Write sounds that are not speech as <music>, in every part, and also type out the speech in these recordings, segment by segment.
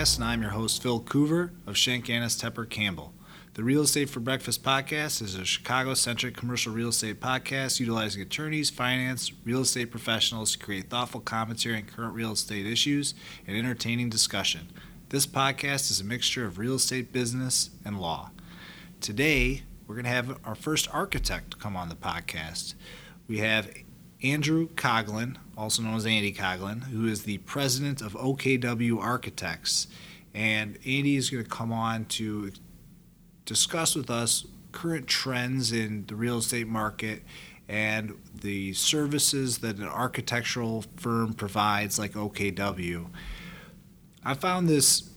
Podcast, and I'm your host, Phil Coover of Shank-Annis Tepper Campbell. The Real Estate for Breakfast podcast is a Chicago centric commercial real estate podcast utilizing attorneys, finance, real estate professionals to create thoughtful commentary on current real estate issues and entertaining discussion. This podcast is a mixture of real estate business and law. Today, we're going to have our first architect come on the podcast. We have Andrew Coglin, also known as Andy Coglin, who is the president of OKW Architects. And Andy is going to come on to discuss with us current trends in the real estate market and the services that an architectural firm provides, like OKW. I found this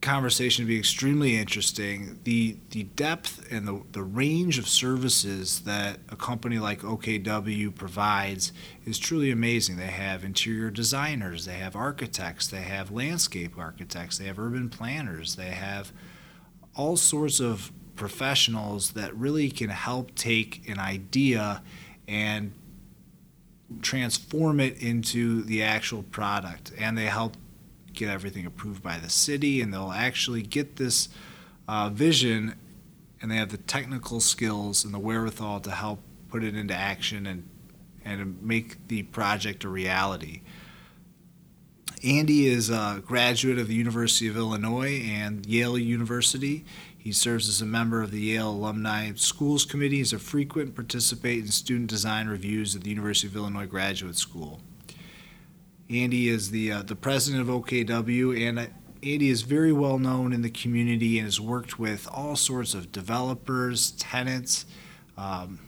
conversation to be extremely interesting. The the depth and the, the range of services that a company like OKW provides is truly amazing. They have interior designers, they have architects, they have landscape architects, they have urban planners, they have all sorts of professionals that really can help take an idea and transform it into the actual product and they help get everything approved by the city, and they'll actually get this uh, vision, and they have the technical skills and the wherewithal to help put it into action and and make the project a reality. Andy is a graduate of the University of Illinois and Yale University. He serves as a member of the Yale Alumni Schools Committee. He's a frequent participant in student design reviews at the University of Illinois Graduate School. Andy is the uh, the president of OKW, and Andy is very well known in the community and has worked with all sorts of developers, tenants, um,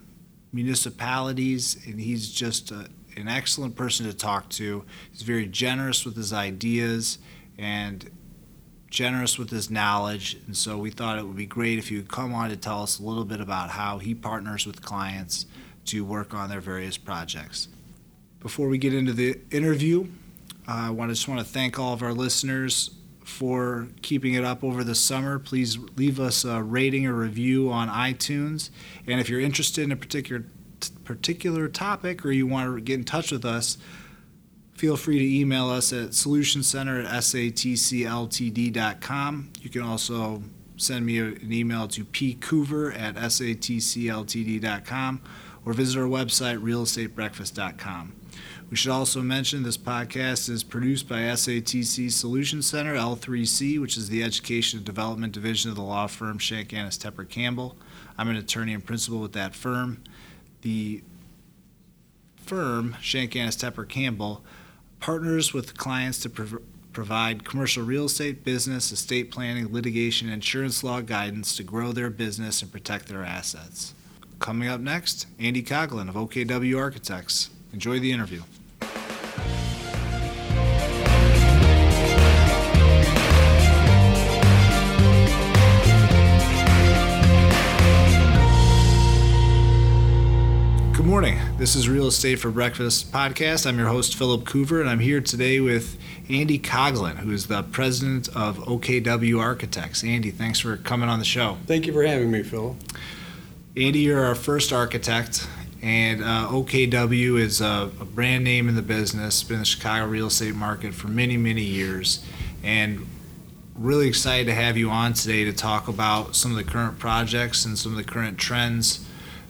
municipalities, and he's just a, an excellent person to talk to. He's very generous with his ideas and generous with his knowledge, and so we thought it would be great if you would come on to tell us a little bit about how he partners with clients to work on their various projects. Before we get into the interview, uh, I want just want to thank all of our listeners for keeping it up over the summer. Please leave us a rating or review on iTunes. And if you're interested in a particular particular topic or you want to get in touch with us, feel free to email us at solutioncenter at satcltd.com. You can also send me an email to pcoover at satcltd.com or visit our website, realestatebreakfast.com. We should also mention this podcast is produced by SATC Solution Center, L3C, which is the Education and Development Division of the law firm Shank-Annis Tepper Campbell. I'm an attorney and principal with that firm. The firm, Shank-Annis Tepper Campbell, partners with clients to prov- provide commercial real estate, business, estate planning, litigation, insurance law guidance to grow their business and protect their assets. Coming up next, Andy Coglin of OKW Architects. Enjoy the interview. Morning. This is Real Estate for Breakfast podcast. I'm your host, Philip Coover, and I'm here today with Andy Coglin, who is the president of OKW Architects. Andy, thanks for coming on the show. Thank you for having me, Phil. Andy, you're our first architect, and uh, OKW is a, a, brand name in the business, been in the Chicago real estate market for many, many years, and really excited to have you on today to talk about some of the current projects and some of the current trends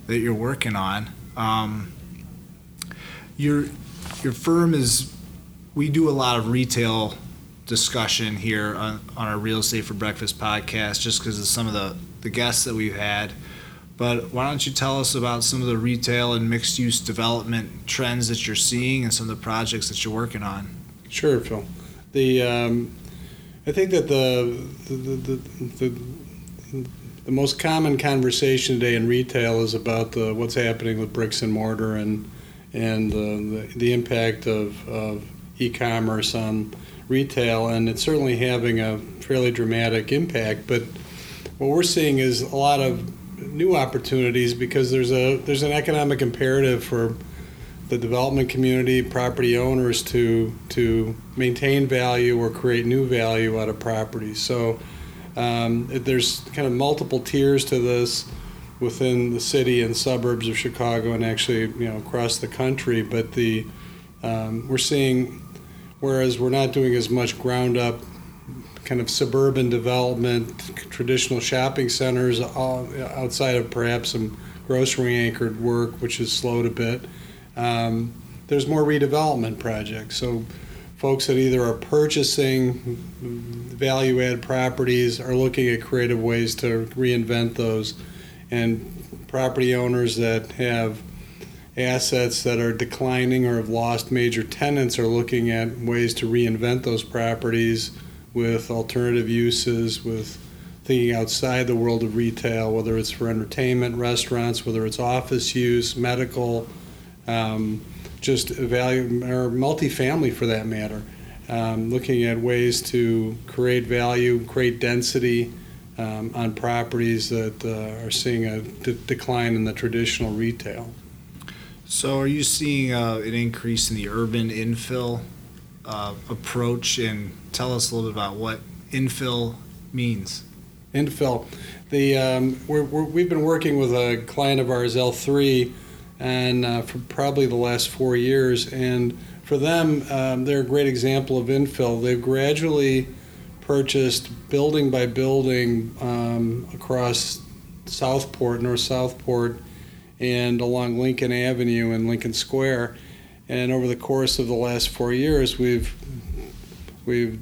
that you're working on. Um, your your firm is we do a lot of retail discussion here on, on our real estate for breakfast podcast just because of some of the, the guests that we've had. But why don't you tell us about some of the retail and mixed use development trends that you're seeing and some of the projects that you're working on? Sure phil. The um, i think that the the, the, the, the the most common conversation today in retail is about the, what's happening with bricks and mortar and and uh, the, the impact of, of e-commerce on retail, and it's certainly having a fairly dramatic impact. But what we're seeing is a lot of new opportunities because there's a there's an economic imperative for the development community, property owners to to maintain value or create new value out of property. So um, there's kind of multiple tiers to this within the city and suburbs of Chicago and actually you know across the country. But the um, we're seeing, whereas we're not doing as much ground up kind of suburban development, traditional shopping centers outside of perhaps some grocery anchored work, which has slowed a bit. Um, there's more redevelopment projects. So folks that either are purchasing value add properties are looking at creative ways to reinvent those. And property owners that have assets that are declining or have lost major tenants are looking at ways to reinvent those properties with alternative uses, with thinking outside the world of retail, whether it's for entertainment, restaurants, whether it's office use, medical, um, just value or multifamily for that matter. Um, looking at ways to create value, create density um, on properties that uh, are seeing a d- decline in the traditional retail. So, are you seeing uh, an increase in the urban infill uh, approach? And tell us a little bit about what infill means. Infill, the um, we're, we have been working with a client of ours, L3, and uh, for probably the last four years, and for them, um, they're a great example of infill. They've gradually purchased building by building um, across Southport, North Southport and along Lincoln Avenue and Lincoln Square. And over the course of the last four years, we've we've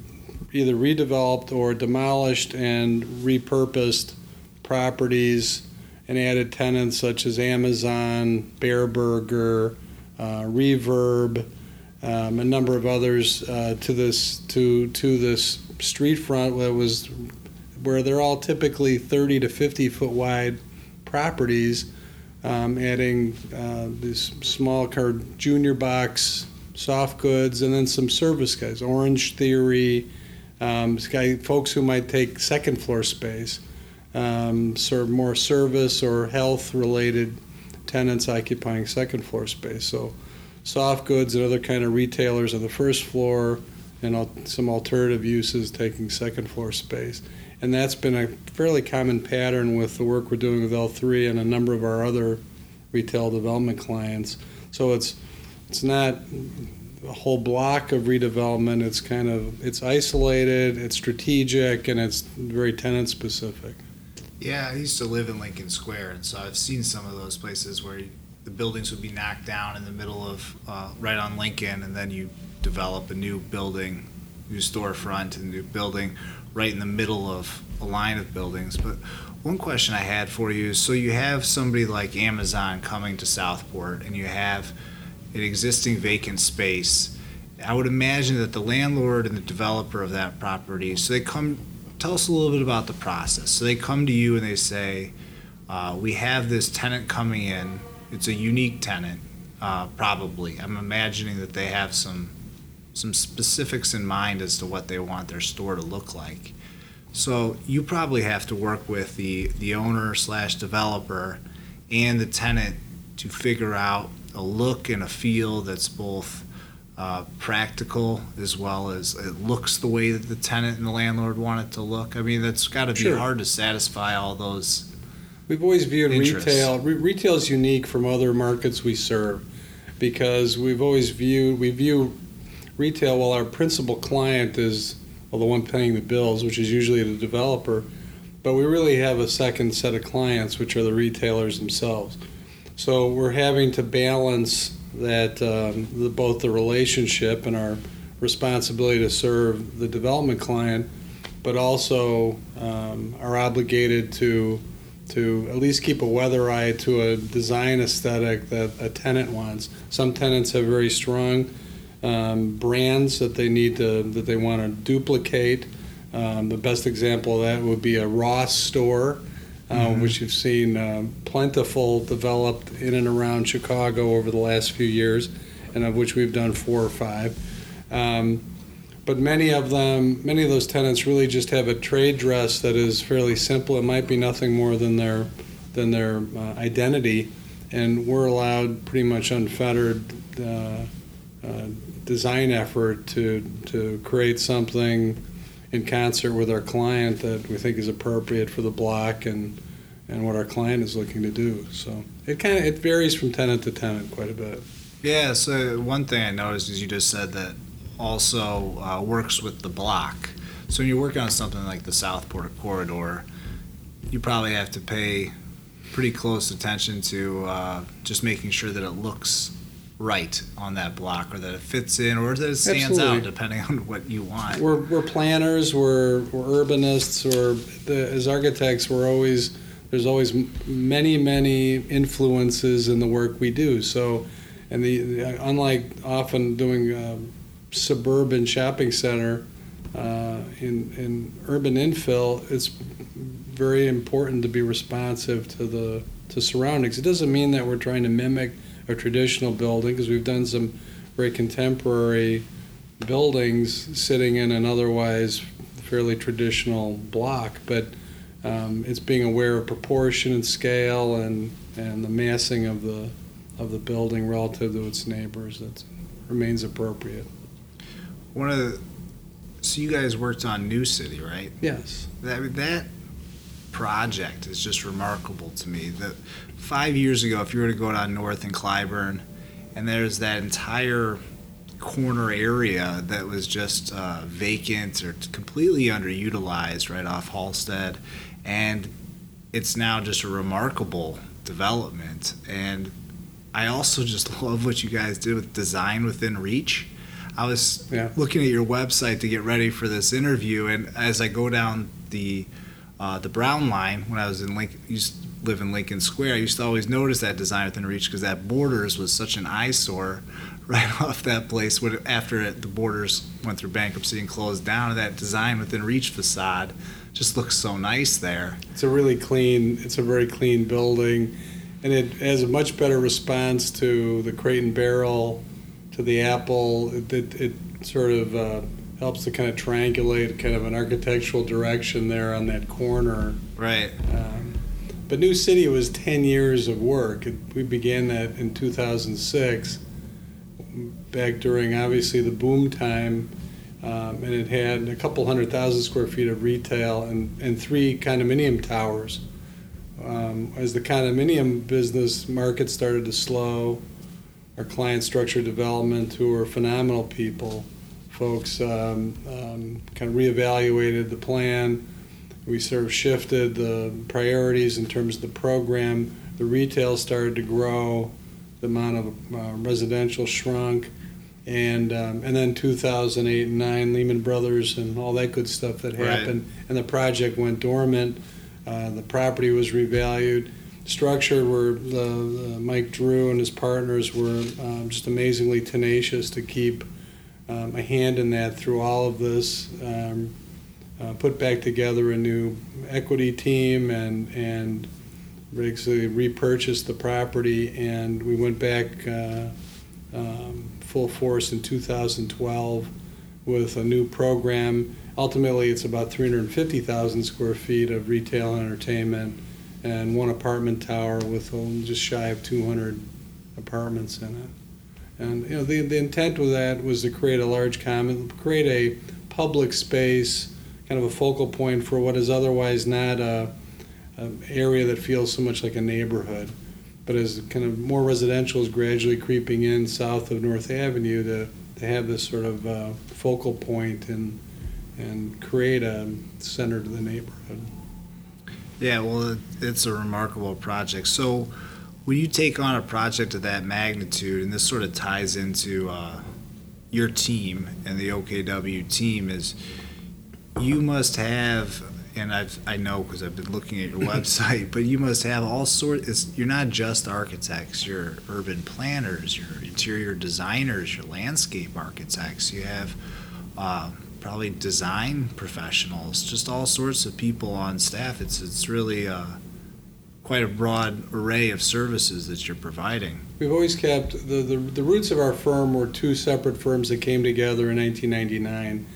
either redeveloped or demolished and repurposed properties and added tenants such as Amazon, Bareburger, uh, Reverb, um, a number of others uh, to this to to this street front that was where they're all typically 30 to 50 foot wide properties um, adding uh, these small car junior box, soft goods, and then some service guys. Orange Theory, um, guy, folks who might take second floor space, um, more service or health related tenants occupying second floor space. So soft goods and other kind of retailers on the first floor and some alternative uses taking second floor space and that's been a fairly common pattern with the work we're doing with L3 and a number of our other retail development clients. So it's it's not a whole block of redevelopment. It's kind of it's isolated, it's strategic, and it's very tenant specific. Yeah, I used to live in Lincoln Square, and so I've seen some of those places where the buildings would be knocked down in the middle of uh, right on Lincoln, and then you develop a new building, new storefront, and new building right in the middle of a line of buildings. But one question I had for you is so you have somebody like Amazon coming to Southport and you have an existing vacant space. I would imagine that the landlord and the developer of that property, so they come, tell us a little bit about the process. So they come to you and they say, uh, We have this tenant coming in. It's a unique tenant, uh, probably. I'm imagining that they have some some specifics in mind as to what they want their store to look like. So you probably have to work with the, the owner slash developer and the tenant to figure out a look and a feel that's both uh, practical as well as it looks the way that the tenant and the landlord want it to look. I mean, that's got to be Sure. hard to satisfy all those. We've always viewed Interests. retail. Re- retail is unique from other markets we serve because we've always viewed we view retail while our principal client is well the one paying the bills, which is usually the developer, but we really have a second set of clients, which are the retailers themselves. So we're having to balance that um, the, both the relationship and our responsibility to serve the development client, but also um, are obligated to to at least keep a weather eye to a design aesthetic that a tenant wants. Some tenants have very strong um, brands that they need to that they want to duplicate. Um, the best example of that would be a Ross store, uh, Mhm. which you've seen uh, plentiful developed in and around Chicago over the last few years, and of which we've done four or five. Um, but many of them, many of those tenants really just have a trade dress that is fairly simple. It might be nothing more than their than their uh, identity, and we're allowed pretty much unfettered uh, uh, design effort to to create something in concert with our client that we think is appropriate for the block and and what our client is looking to do. So it kind of it varies from tenant to tenant quite a bit. Yeah, so one thing I noticed is you just said that also uh, works with the block. So when you're working on something like the Southport corridor, you probably have to pay pretty close attention to uh, just making sure that it looks right on that block, or that it fits in, or that it stands Absolutely. out, depending on what you want. We're, we're planners, we're, we're urbanists, or the, as architects, we're always, there's always many, many influences in the work we do. So, and the, the unlike often doing a suburban shopping center uh, in, in urban infill, it's very important to be responsive to the to surroundings. It doesn't mean that we're trying to mimic a traditional building because we've done some very contemporary buildings sitting in an otherwise fairly traditional block, but um, it's being aware of proportion and scale and, and the massing of the of the building relative to its neighbors that remains appropriate. One of the, so you guys worked on New City, right? Yes. That that project is just remarkable to me. That five years ago, if you were to go down north in Clybourn, and there's that entire corner area that was just uh, vacant or completely underutilized right off Halsted, and it's now just a remarkable development. And I also just <laughs> love what you guys did with design within reach. I was Yeah. looking at your website to get ready for this interview, and as I go down the uh, the Brown line when I was in Lincoln, used to live in Lincoln Square, I used to always notice that design within reach because that Borders was such an eyesore <laughs> right <laughs> off that place. When after it, the Borders went through bankruptcy and closed down, that design within reach facade just looks so nice there. It's a really clean, it's a very clean building, and it has a much better response to the Crate and Barrel, to the Apple. It, it, it sort of uh, helps to kind of triangulate kind of an architectural direction there on that corner. Right. Um, but New City was 10 years of work. It, we began that in 2006, back during obviously the boom time. Um, and it had a couple hundred thousand square feet of retail and, and three condominium towers. Um, as the condominium business market started to slow, our client Structured Development, who were phenomenal people, folks um, um, kind of reevaluated the plan. We sort of shifted the priorities in terms of the program. The retail started to grow, the amount of uh, residential shrunk, and um, and then 2008 and 9, Lehman Brothers and all that good stuff that Right. happened, and the project went dormant. Uh, the property was revalued. Structure where the, the Mike Drew and his partners were um, just amazingly tenacious to keep um, a hand in that through all of this. Um, uh, put back together a new equity team and and basically repurchased the property and we went back uh, um, full force in 2012 with a new program. Ultimately, it's about 350,000 square feet of retail and entertainment and one apartment tower with just shy of 200 apartments in it. And you know, the, the intent with that was to create a large common, create a public space, kind of a focal point for what is otherwise not a, an area that feels so much like a neighborhood, but as kind of more residential is gradually creeping in south of North Avenue to, to have this sort of uh, focal point and and create a center to the neighborhood. Yeah, well, it's a remarkable project. So, when you take on a project of that magnitude, and this sort of ties into uh, your team and the OKW team, is you must have, and I've, I know because I've been looking at your <laughs> website, but you must have all sorts. It's, you're not just architects; you're urban planners, you're interior designers, you're landscape architects. You have uh, probably design professionals, just all sorts of people on staff. It's it's really uh, quite a broad array of services that you're providing. We've always kept the, the, the roots of our firm were two separate firms that came together in 1999,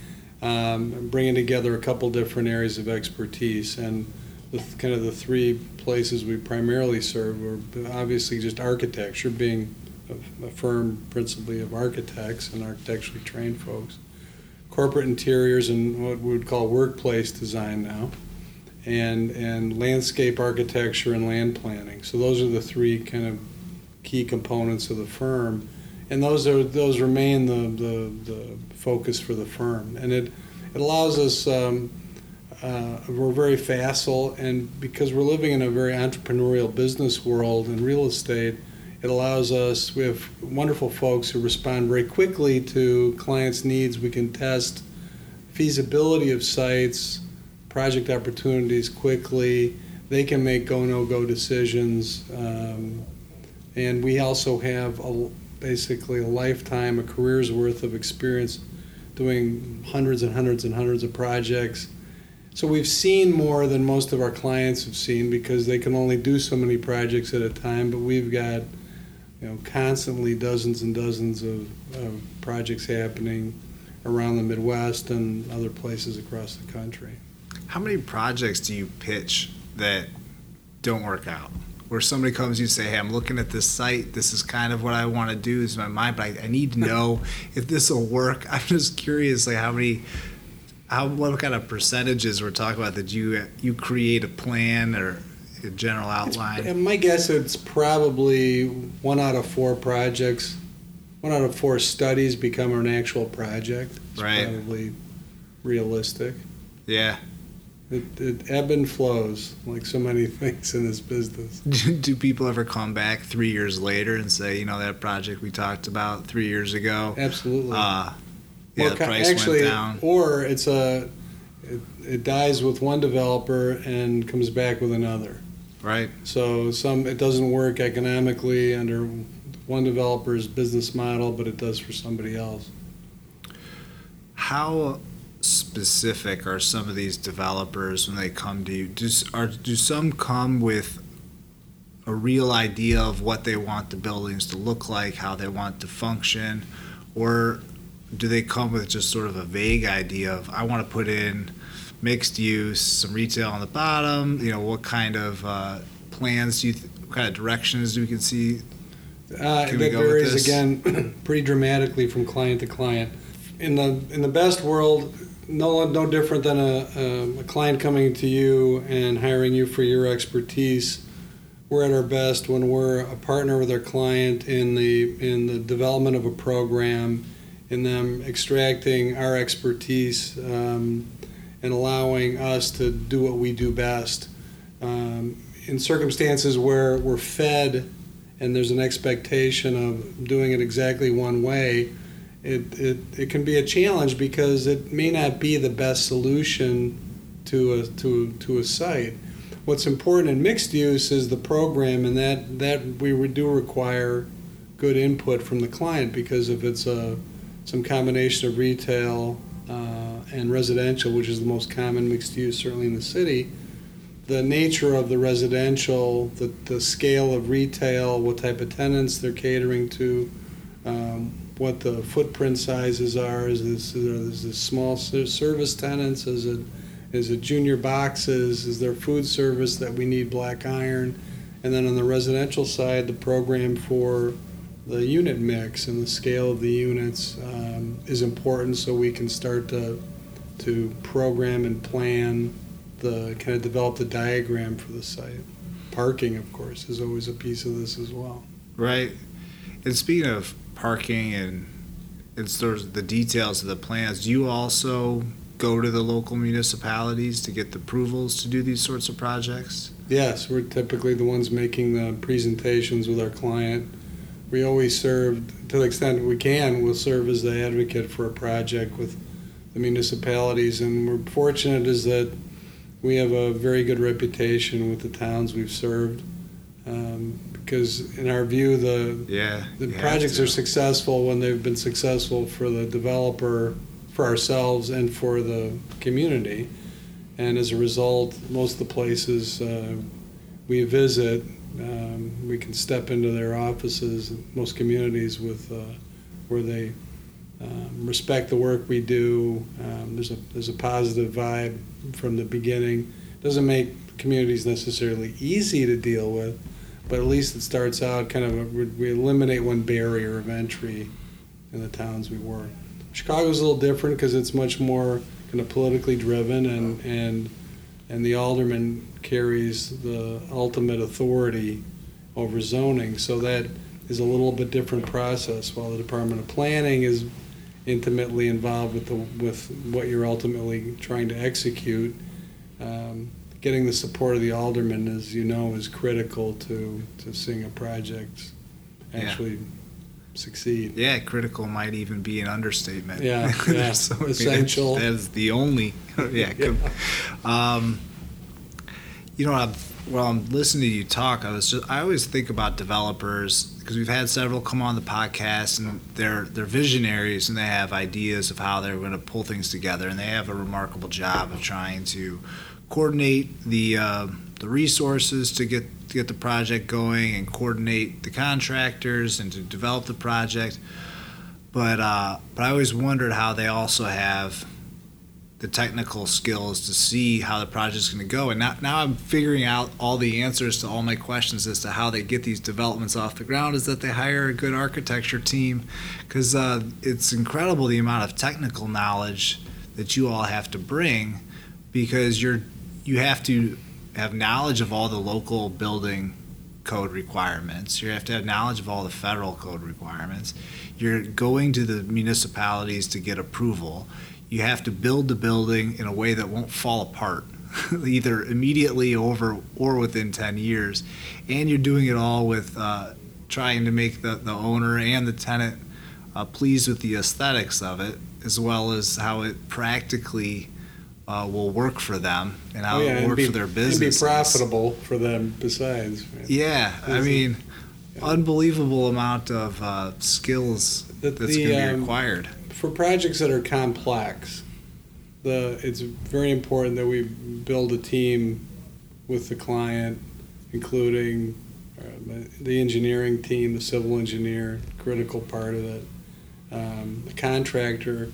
um, bringing together a couple different areas of expertise. And the, kind of the three places we primarily serve were obviously just architecture, being a, a firm principally of architects and architecturally trained folks, corporate interiors and what we would call workplace design now, and and landscape architecture and land planning. So those are the three kind of key components of the firm, and those are those remain the the, the focus for the firm. And it it allows us. Um, uh, we're very facile, and because we're living in a very entrepreneurial business world in real estate, it allows us. We have wonderful folks who respond very quickly to clients' needs. We can test feasibility of sites, project opportunities quickly. They can make go no go decisions, um, and we also have a, basically a lifetime, a career's worth of experience doing hundreds and hundreds and hundreds of projects so we've seen more than most of our clients have seen because they can only do so many projects at a time. But we've got, you know, constantly dozens and dozens of, of projects happening around the Midwest and other places across the country. How many projects do you pitch that don't work out? Where somebody comes, and you say, "Hey, I'm looking at this site. This is kind of what I want to do. This is my mind, but I, I need to <laughs> know if this will work." <laughs> I'm just curious, like how many how what kind of percentages we're talking about that you you create a plan or a general outline? It's, my guess it's probably one out of four projects, one out of four studies become an actual project. It's right. Probably realistic. Yeah. It, it ebb and flows like so many <laughs> things in this business. Do people ever come back three years later and say, you know, that project we talked about three years ago? Absolutely. Uh, yeah, the price actually, went down. or it's a it, it dies with one developer and comes back with another. Right. So some it doesn't work economically under one developer's business model, but it does for somebody else. How specific are some of these developers when they come to you? Do, are, do some come with a real idea of what they want the buildings to look like, how they want to function, or do they come with just sort of a vague idea of I want to put in mixed use, some retail on the bottom? You know, what kind of uh, plans do you, th- what kind of directions do we can see? Uh, Can that we go with varies again <clears throat> pretty dramatically from client to client. In the in the best world, no no different than a, a, a client coming to you and hiring you for your expertise. We're at our best when we're a partner with our client in the in the development of a program, in them extracting our expertise um, and allowing us to do what we do best. Um, in circumstances where we're fed and there's an expectation of doing it exactly one way, it, it, it can be a challenge because it may not be the best solution to a, to, to a site. What's important in mixed use is the program, and that, that we do require good input from the client because if it's a, some combination of retail uh, and residential, which is the most common mixed use, certainly in the city, the nature of the residential, the, the scale of retail, what type of tenants they're catering to, um, what the footprint sizes are. Is this is this small service tenants? Is it is it junior boxes? Is there food service that we need black iron? And then on the residential side, the program for the unit mix and the scale of the units um, is important, so we can start to to program and plan the kind of develop the diagram for the site. Parking, of course, is always a piece of this as well. Right. And speaking of parking and and sort of the details of the plans, do you also go to the local municipalities to get the approvals to do these sorts of projects? Yes, we're typically the ones making the presentations with our client. We always serve, to the extent we can, we'll serve as the advocate for a project with the municipalities. And we're fortunate is that we have a very good reputation with the towns we've served. Um, because in our view, the Yeah. the projects are successful when they've been successful for the developer, for ourselves, and for the community. And as a result, most of the places uh, we visit, um, we can step into their offices, most communities with, uh, where they um, respect the work we do. Um, there's a there's a positive vibe from the beginning. Doesn't make communities necessarily easy to deal with, but at least it starts out kind of a, we eliminate one barrier of entry in the towns we work. Chicago's a little different because it's much more kind of politically driven, and and and the alderman carries the ultimate authority over zoning, so that is a little bit different process. While the Department of Planning is intimately involved with the with what you're ultimately trying to execute. Um, getting the support of the aldermen, as you know, is critical to to seeing a project actually succeed. Yeah, critical might even be an understatement. Yeah, <laughs> yeah. So, Essential. That is the only. <laughs> Yeah. Yeah. Um, you know, I'm, while I'm listening to you talk, I was just I always think about developers because we've had several come on the podcast and they're they're visionaries and they have ideas of how they're going to pull things together and they have a remarkable job of trying to coordinate the uh, the resources to get to get the project going and coordinate the contractors and to develop the project. But uh, but I always wondered how they also have the technical skills to see how the project's going to go. And now, now I'm figuring out all the answers to all my questions as to how they get these developments off the ground is that they hire a good architecture team because uh, it's incredible the amount of technical knowledge that you all have to bring because you're you have to have knowledge of all the local building code requirements. You have to have knowledge of all the federal code requirements. You're going to the municipalities to get approval you have to build the building in a way that won't fall apart <laughs> either immediately over or within 10 years and you're doing it all with uh, trying to make the, the owner and the tenant uh, pleased with the aesthetics of it as well as how it practically uh, will work for them and how Oh, yeah, it and works be- for their business be profitable for them besides. yeah i mean Yeah. unbelievable amount of uh, skills That that's going to be um, required For projects that are complex, the, it's very important that we build a team with the client, including uh, the engineering team, the civil engineer, critical part of it. Um, the contractor,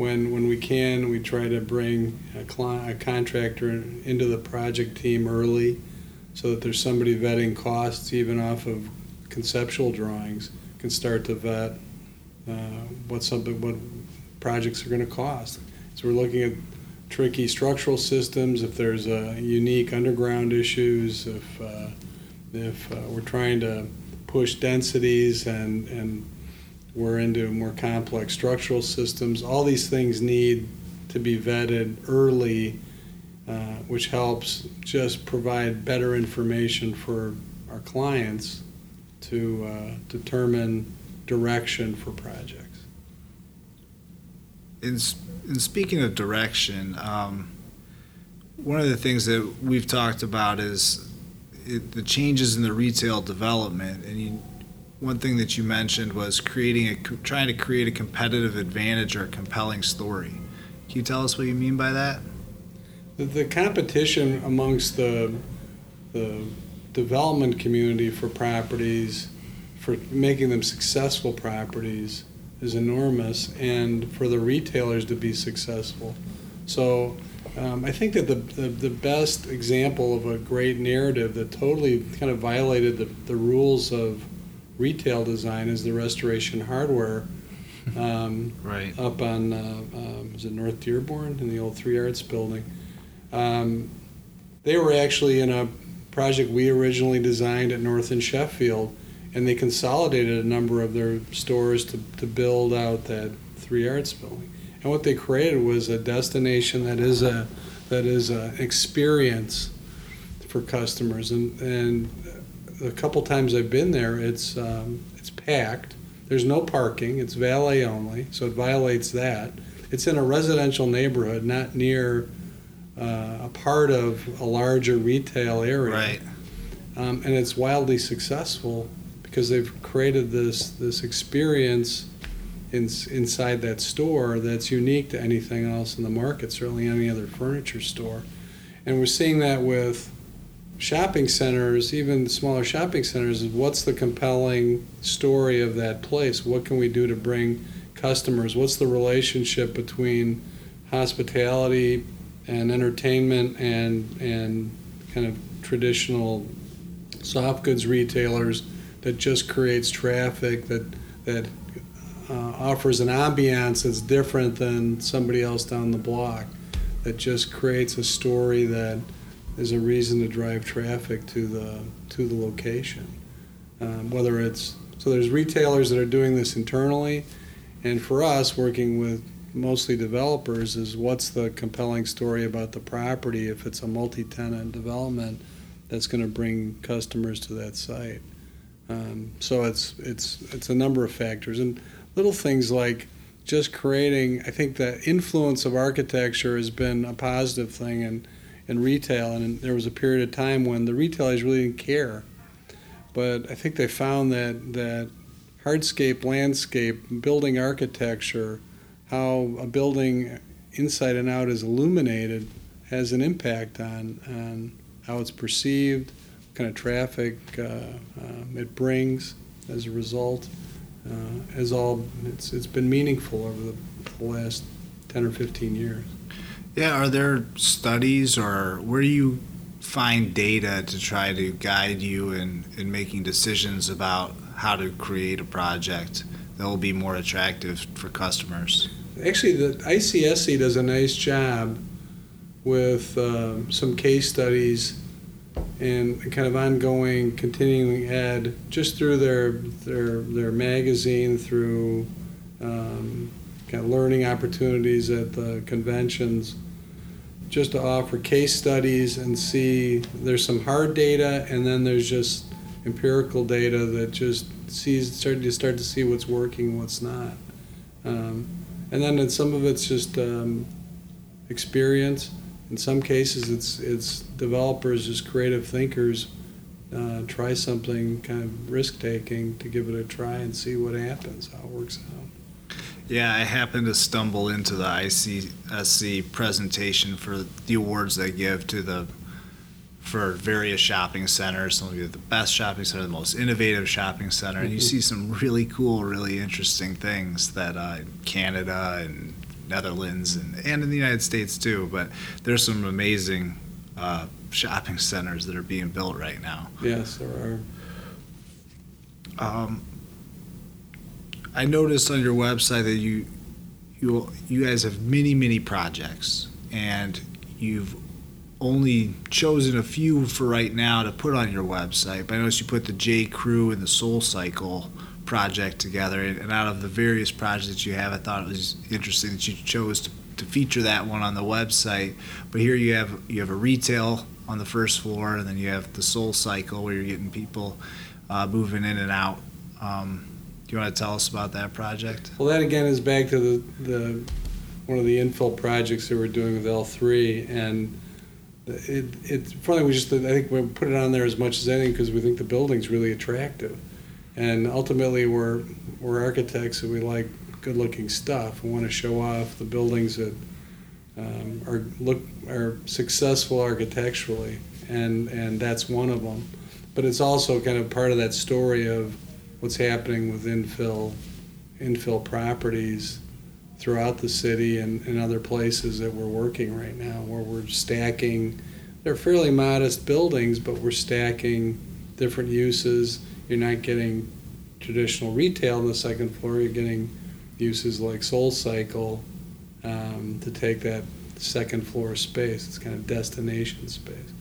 when, when we can, we try to bring a, cli- a contractor into the project team early so that there's somebody vetting costs even off of conceptual drawings, can start to vet uh, what something, what projects are going to cost. So we're looking at tricky structural systems, if there's uh, unique underground issues, if, uh, if uh, we're trying to push densities and, and we're into more complex structural systems, all these things need to be vetted early, uh, which helps just provide better information for our clients to uh, determine direction for projects. in, in speaking of direction, um, one of the things that we've talked about is it, the changes in the retail development. And you, one thing that you mentioned was creating a, trying to create a competitive advantage or a compelling story. Can you tell us what you mean by that? The, the competition amongst the, the development community for properties, for making them successful properties, is enormous, and for the retailers to be successful. So um, I think that the, the, the best example of a great narrative that totally kind of violated the, the rules of retail design is the restoration hardware. Um, <laughs> Right. up on, uh, um, is it North Dearborn in the old Three Arts building? Um, they were actually in a project we originally designed at North and Sheffield, and they consolidated a number of their stores to, to build out that Three Arts building. And what they created was a destination that is a that is an experience for customers. And, and a couple times I've been there, it's um, it's packed. There's no parking. It's valet only, so it violates that. It's in a residential neighborhood, not near uh, a part of a larger retail area. Right. Um, and it's wildly successful because they've created this this experience in, inside that store that's unique to anything else in the market, certainly any other furniture store. And we're seeing that with shopping centers, even smaller shopping centers, is what's the compelling story of that place? What can we do to bring customers? What's the relationship between hospitality and entertainment and and kind of traditional soft goods retailers that just creates traffic that that uh, offers an ambiance that's different than somebody else down the block that just creates a story that is a reason to drive traffic to the to the location um, whether it's so there's retailers that are doing this internally And for us, working with mostly developers, is what's the compelling story about the property if it's a multi-tenant development that's going to bring customers to that site. Um, so it's it's it's a number of factors and little things like just creating. I think the influence of architecture has been a positive thing in in retail, and there was a period of time when the retailers really didn't care. But I think they found that that hardscape, landscape, building architecture, how a building inside and out is illuminated has an impact on, on how it's perceived, what kind of traffic uh, um, it brings as a result. Uh, as all, it's, it's been meaningful over the, the last 10 or 15 years. Yeah, are there studies or where do you find data to try to guide you in, in making decisions about how to create a project that will be more attractive for customers? Actually, the ICSC does a nice job with uh, some case studies and kind of ongoing continuing ed just through their their their magazine through um, kind of learning opportunities at the conventions just to offer case studies and see there's some hard data and then there's just empirical data that just sees starting to start to see what's working what's not. Um, and then in some of it's just um, experience. In some cases it's it's developers just creative thinkers uh, try something kind of risk taking to give it a try and see what happens how it works out yeah, I happened to stumble into the ICSC presentation for the awards they give to the for various shopping centers. Some of you the best shopping center, the most innovative shopping center, and you see some really cool, really interesting things that uh, in Canada and Netherlands and, and in the United States too. But there's some amazing uh, shopping centers that are being built right now. Yes, there are. Um, I noticed on your website that you you you guys have many many projects and you've only chosen a few for right now to put on your website. But I noticed you put the J Crew and the Soul Cycle project together, and out of the various projects that you have, I thought it was interesting that you chose to, to feature that one on the website. But here you have you have a retail on the first floor, and then you have the Soul Cycle where you're getting people uh, moving in and out. Um, you want to tell us about that project? Well, that again is back to the, the one of the infill projects that we're doing with L3, and it, it's funny. We just I think we put it on there as much as anything because we think the building's really attractive, and ultimately we're we're architects and we like good-looking stuff. We want to show off the buildings that um, are look are successful architecturally, and and that's one of them. But it's also kind of part of that story of what's happening with infill infill properties throughout the city and, and other places that we're working right now where we're stacking they're fairly modest buildings but we're stacking different uses. You're not getting traditional retail on the second floor you're getting uses like soul cycle um, to take that second floor space. It's kind of destination space.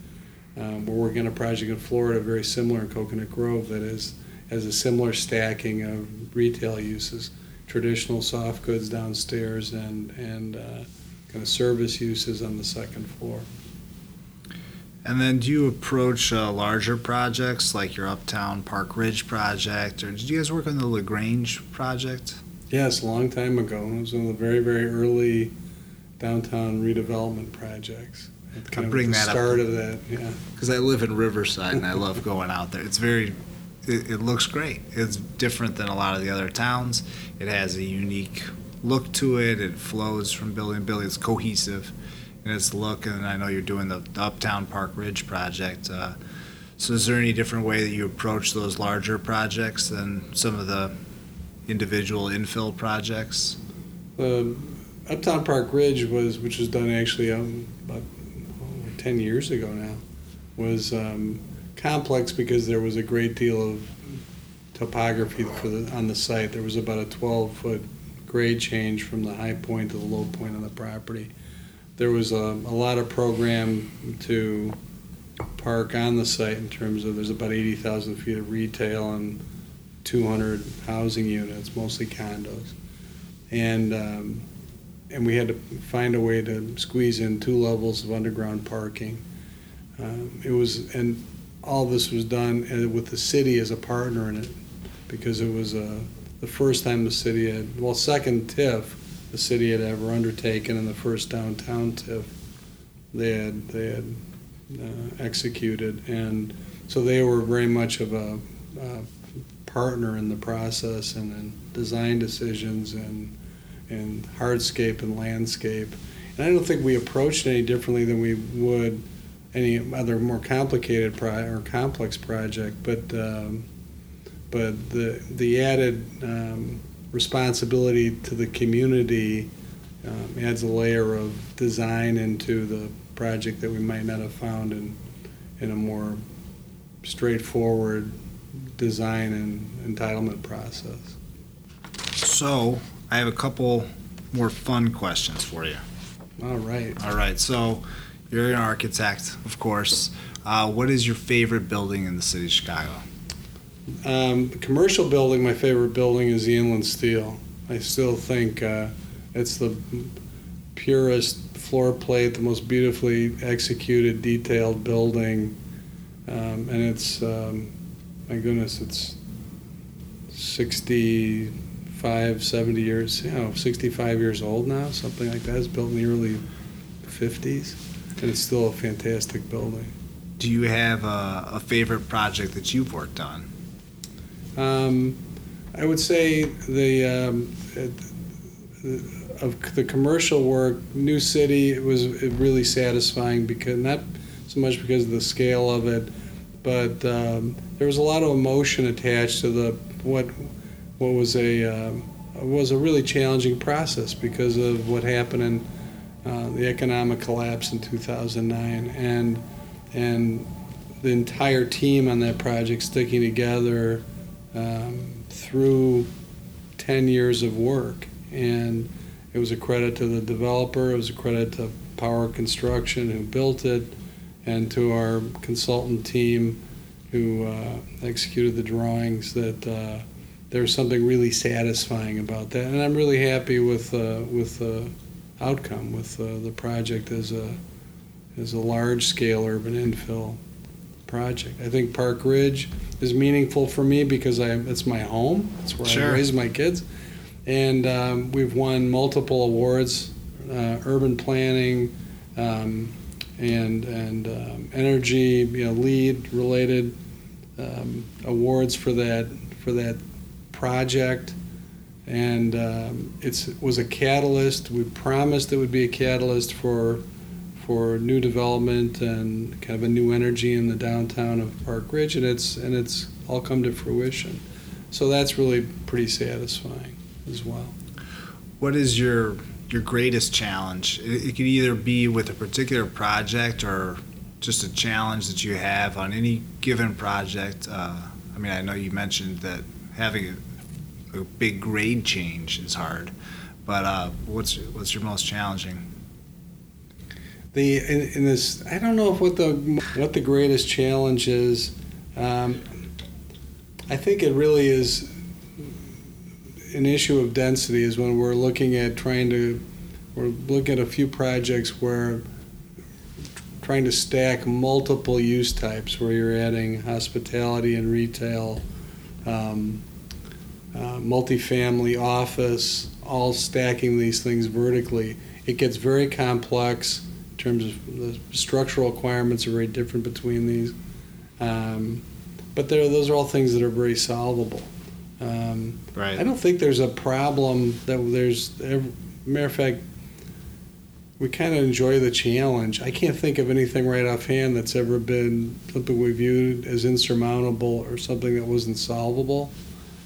Um, we're working on a project in florida very similar in coconut grove that is has a similar stacking of retail uses, traditional soft goods downstairs and, and uh, kind of service uses on the second floor. And then do you approach uh, larger projects like your Uptown Park Ridge project, or did you guys work on the LaGrange project? Yes, a long time ago. It was one of the very, very early downtown redevelopment projects. Kind I bring that start up. of that, yeah. Because I live in Riverside and I love going out there. It's very it, it looks great. It's different than a lot of the other towns. It has a unique look to it. It flows from building to building. It's cohesive in its look. And I know you're doing the, the Uptown Park Ridge project. Uh, so, is there any different way that you approach those larger projects than some of the individual infill projects? The Uptown Park Ridge was, which was done actually um, about oh, ten years ago now, was um, complex because there was a great deal of topography for the, on the site. There was about a 12 foot grade change from the high point to the low point on the property. There was a, a lot of program to park on the site in terms of there's about 80,000 feet of retail and 200 housing units, mostly condos. and um, and we had to find a way to squeeze in two levels of underground parking. Um, it was and all this was done uh, with the city as a partner in it because it was uh, the first time the city had well second TIF the city had ever undertaken and the first downtown TIF they had they had uh, executed and so they were very much of a, a partner in the process and in design decisions and and hardscape and landscape. And I don't think we approached any differently than we would any other more complicated pro- or complex project. But um, but the the added um, responsibility to the community um, adds a layer of design into the project that we might not have found in in a more straightforward design and entitlement process. So, I have a couple more fun questions for you. All right. All right. So, you're an architect, of course. Uh, what is your favorite building in the city of Chicago? Um, commercial building, my favorite building is the Inland Steel. I still think uh, it's the purest floor plate, the most beautifully executed, detailed building, um, and it's um, my goodness, it's 65, 70 years, you know, 65 years old now, something like that. It's built in the early 50s, and it's still a fantastic building. Do you have a, a favorite project that you've worked on? Um, I would say the um, it, of the commercial work, New City it was really satisfying because not so much because of the scale of it, but um, there was a lot of emotion attached to the what what was a um, was a really challenging process because of what happened in uh, the economic collapse in 2009 and and the entire team on that project sticking together um, through 10 years of work and it was a credit to the developer it was a credit to power construction who built it and to our consultant team who uh, executed the drawings that uh, there was something really satisfying about that. And I'm really happy with, uh, with the outcome, with uh, the project as a, as a large scale urban infill project. I think Park Ridge is meaningful for me because I, it's my home, it's where Sure. I raise my kids. And um, we've won multiple awards, uh, urban planning, um, and and um, energy, you know, LEED related um, awards for that for that project, and um, it was a catalyst. We promised it would be a catalyst for for new development and kind of a new energy in the downtown of Park Ridge, and it's and it's all come to fruition. So that's really pretty satisfying as well. What is your your greatest challenge? It, it could either be with a particular project or just a challenge that you have on any given project. Uh, I mean, I know you mentioned that having a, a big grade change is hard, but uh, what's what's your most challenging? The in, in this, I don't know what the what the greatest challenge is. Um, I think it really is an issue of density. Is when we're looking at trying to, we're looking at a few projects where trying to stack multiple use types, where you're adding hospitality and retail, um, uh, multifamily office, all stacking these things vertically. It gets very complex in terms of the structural requirements are very different between these. Um, but those are all things that are very solvable. Um, Right. I don't think there's a problem that there's. ev- Matter of fact, we kind of enjoy the challenge. I can't think of anything right offhand that's ever been something we viewed as insurmountable or something that wasn't solvable.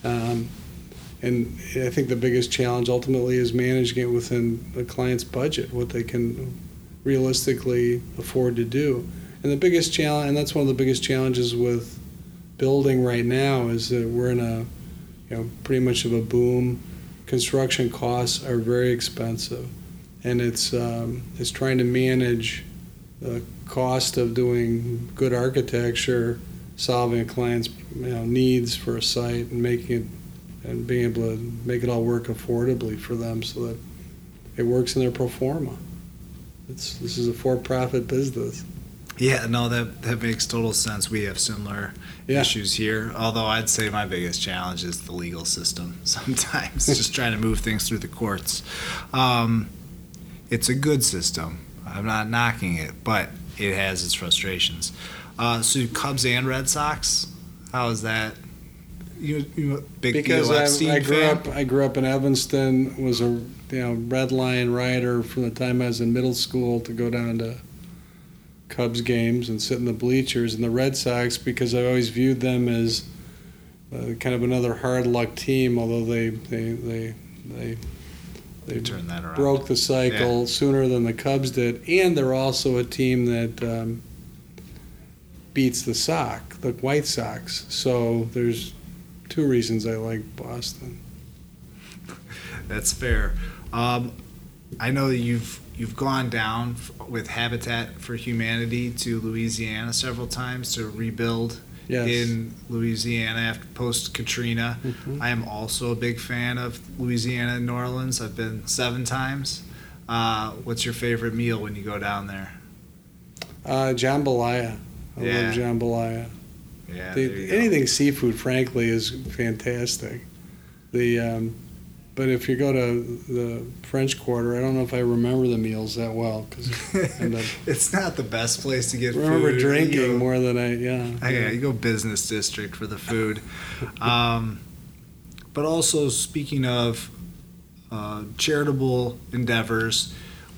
Um, and I think the biggest challenge ultimately is managing it within the client's budget, what they can realistically afford to do. And the biggest challenge, and that's one of the biggest challenges with building right now, is that we're in a, you know, pretty much of a boom. Construction costs are very expensive, and it's um, it's trying to manage the cost of doing good architecture, solving a client's you know, needs for a site, and making it and being able to make it all work affordably for them so that it works in their pro forma. It's, this is a for-profit business. Yeah, no, that that makes total sense. We have similar Yeah. issues here. Although I'd say my biggest challenge is the legal system. <laughs> Sometimes just trying to move things through the courts. Um, it's a good system. I'm not knocking it, but it has its frustrations. Uh, so Cubs and Red Sox, how is that? You, you big because I, I grew fan? up I grew up in Evanston was a you know Red Line rider from the time I was in middle school to go down to Cubs games and sit in the bleachers and the Red Sox because I always viewed them as uh, kind of another hard luck team although they they they they, they You turn that around. broke the cycle sooner than the Cubs did and they're also a team that um, beats the Sox the White Sox so there's two reasons I like Boston. <laughs> That's fair. Um, I know that you've you've gone down f- with Habitat for Humanity to Louisiana several times to rebuild Yes. in Louisiana after post Katrina. Mhm. I am also a big fan of Louisiana and New Orleans. I've been seven times. Uh, what's your favorite meal when you go down there? Uh, jambalaya. I Yeah. love jambalaya. Yeah, The, go. anything seafood, frankly, is fantastic. The um, but if you go to the French Quarter, I don't know if I remember the meals that well because <laughs> it's not the best place to get I remember food. drinking know, more than I yeah. Oh, yeah, you go business district for the food. <laughs> Um, but also, speaking of uh, charitable endeavors,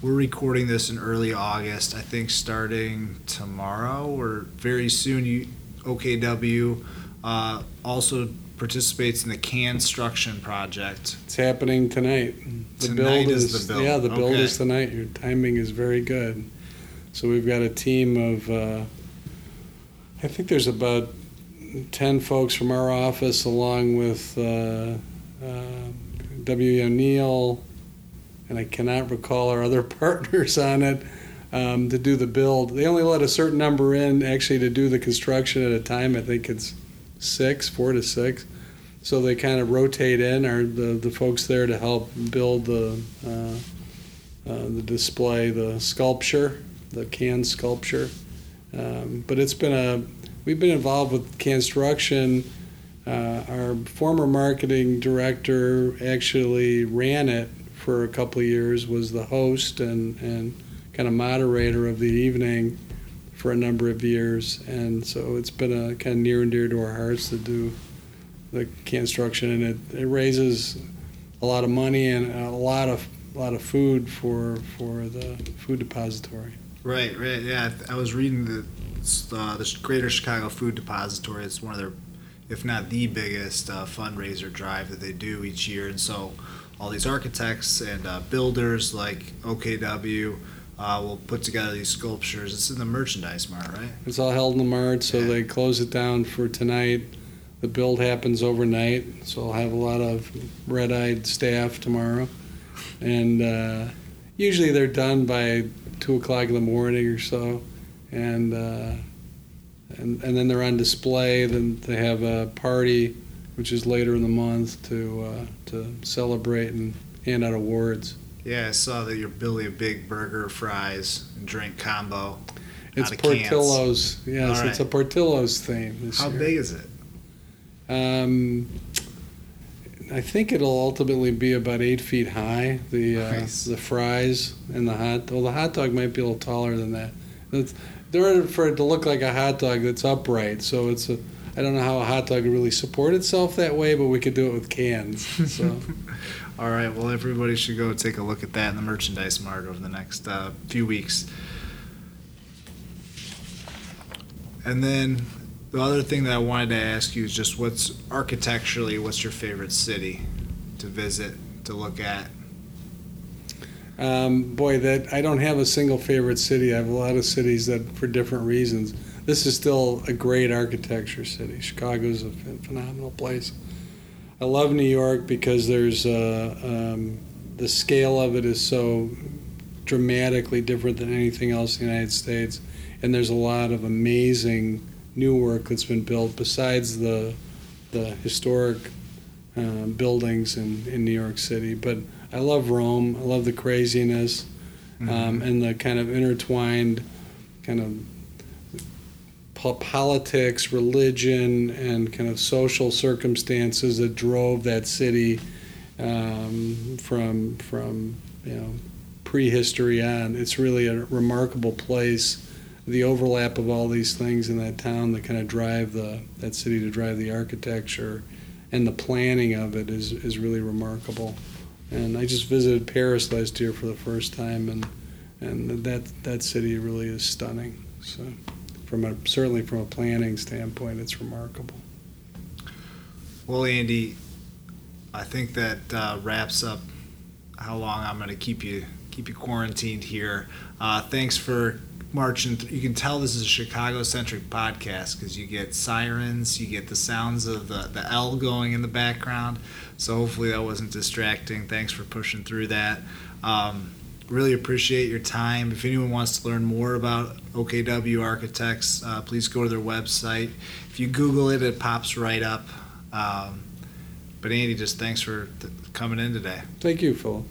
we're recording this in early August. I think starting tomorrow or very soon. You OKW uh, also participates in the Canstruction project. It's happening tonight. The Tonight build is the build. Yeah, the build Okay. is tonight. Your timing is very good. So we've got a team of, uh, I think there's about 10 folks from our office, along with uh, uh, W. O'Neill, and I cannot recall our other <laughs> partners on it, um, to do the build. They only let a certain number in actually to do the construction at a time. I think it's six, four to six. So they kind of rotate in, are the, the folks there to help build the, uh, uh, the display, the sculpture, the can sculpture. Um, but it's been a, we've been involved with Canstruction. Uh, our former marketing director actually ran it for a couple of years, was the host and, and kind of moderator of the evening for a number of years. And so it's been a kind of near and dear to our hearts to do the Canstruction, and it, it raises a lot of money and a lot of a lot of food for for the food depository. Right, right. Yeah, I- was reading the uh, the Greater Chicago Food Depository. It's one of their, if not the biggest uh, fundraiser drive that they do each year, and so all these architects and uh, builders like OKW uh, will put together these sculptures. It's in the merchandise mart, right? It's all held in the mart, so Yeah. they close it down for tonight. The build happens overnight, so I'll have a lot of red-eyed staff tomorrow, and uh, usually they're done by two o'clock in the morning or so, and uh, and and then they're on display. Then they have a party, which is later in the month to uh, to celebrate and hand out awards. Yeah, I saw that you're building a big burger, fries, and drink combo. It's of cans. Portillo's. Yes, All it's a Portillo's theme How year. big is it? Um, I think it'll ultimately be about eight feet high. The uh, Nice. the fries and the hot. Well, the hot dog might be a little taller than that. It's, order for it to look like a hot dog that's upright, so it's a. I don't know how a hot dog would really support itself that way, but we could do it with cans. So <laughs> All right. Well, everybody should go take a look at that in the merchandise mart over the next uh, few weeks. And then the other thing that I wanted to ask you is just what's architecturally, what's your favorite city to visit, to look at? Um, boy, that I don't have a single favorite city. I have a lot of cities that, for different reasons, this is still a great architecture city. Chicago's a phenomenal place. I love New York because there's uh, um, the scale of it is so dramatically different than anything else in the United States, and there's a lot of amazing new work that's been built besides the the historic uh, buildings in, in New York City. But I love Rome. I love the craziness Mm-hmm. um, and the kind of intertwined kind of politics, religion, and kind of social circumstances that drove that city um, from from you know prehistory on. It's really a remarkable place. The overlap of all these things in that town that kind of drive the that city to drive the architecture and the planning of it is, is really remarkable. And I just visited Paris last year for the first time, and and that that city really is stunning. So, from a certainly from a planning standpoint, it's remarkable. Well, Andy, I think that uh, wraps up how long I'm going to keep you keep you quarantined here. Uh, thanks for marching. Th- you can tell this is a Chicago-centric podcast because you get sirens, you get the sounds of the the L going in the background. So hopefully that wasn't distracting. Thanks for pushing through that. Um, really appreciate your time. If anyone wants to learn more about OKW Architects, uh, please go to their website. If you Google it, it pops right up. Um, but Andy, just thanks for th- coming in today. Thank you, Phil.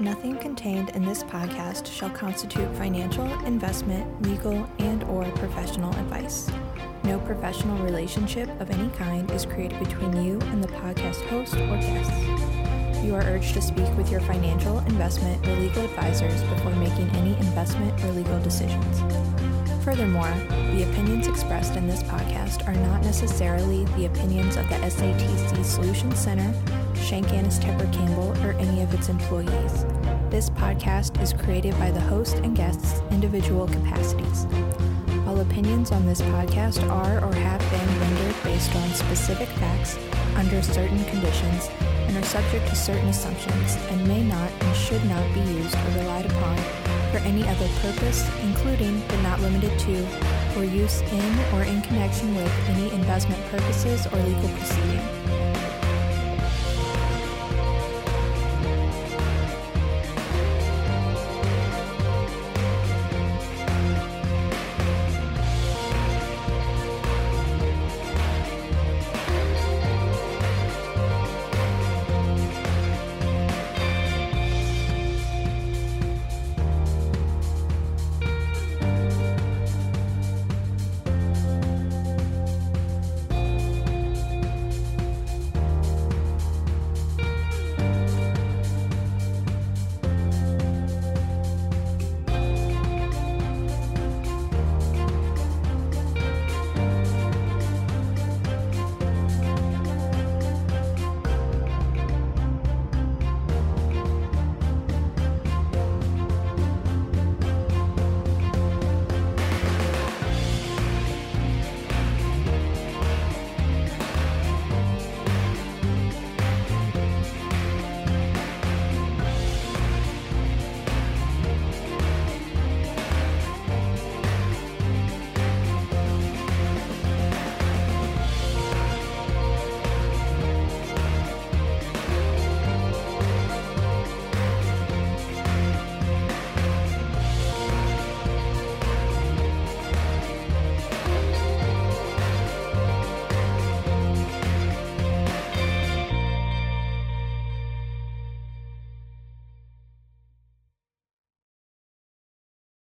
Nothing contained in this podcast shall constitute financial, investment, legal, and or professional advice. No professional relationship of any kind is created between you and the podcast host or guests. You are urged to speak with your financial, investment, or legal advisors before making any investment or legal decisions. Furthermore, the opinions expressed in this podcast are not necessarily the opinions of the SATC Solutions Center, Schenk Annes Tepper Campbell, or any of its employees. This podcast is created by the host and guests' individual capacities. All opinions on this podcast are or have been rendered based on specific facts under certain conditions and are subject to certain assumptions and may not and should not be used or relied upon for any other purpose, including but not limited to, or use in or in connection with any investment purposes or legal proceeding.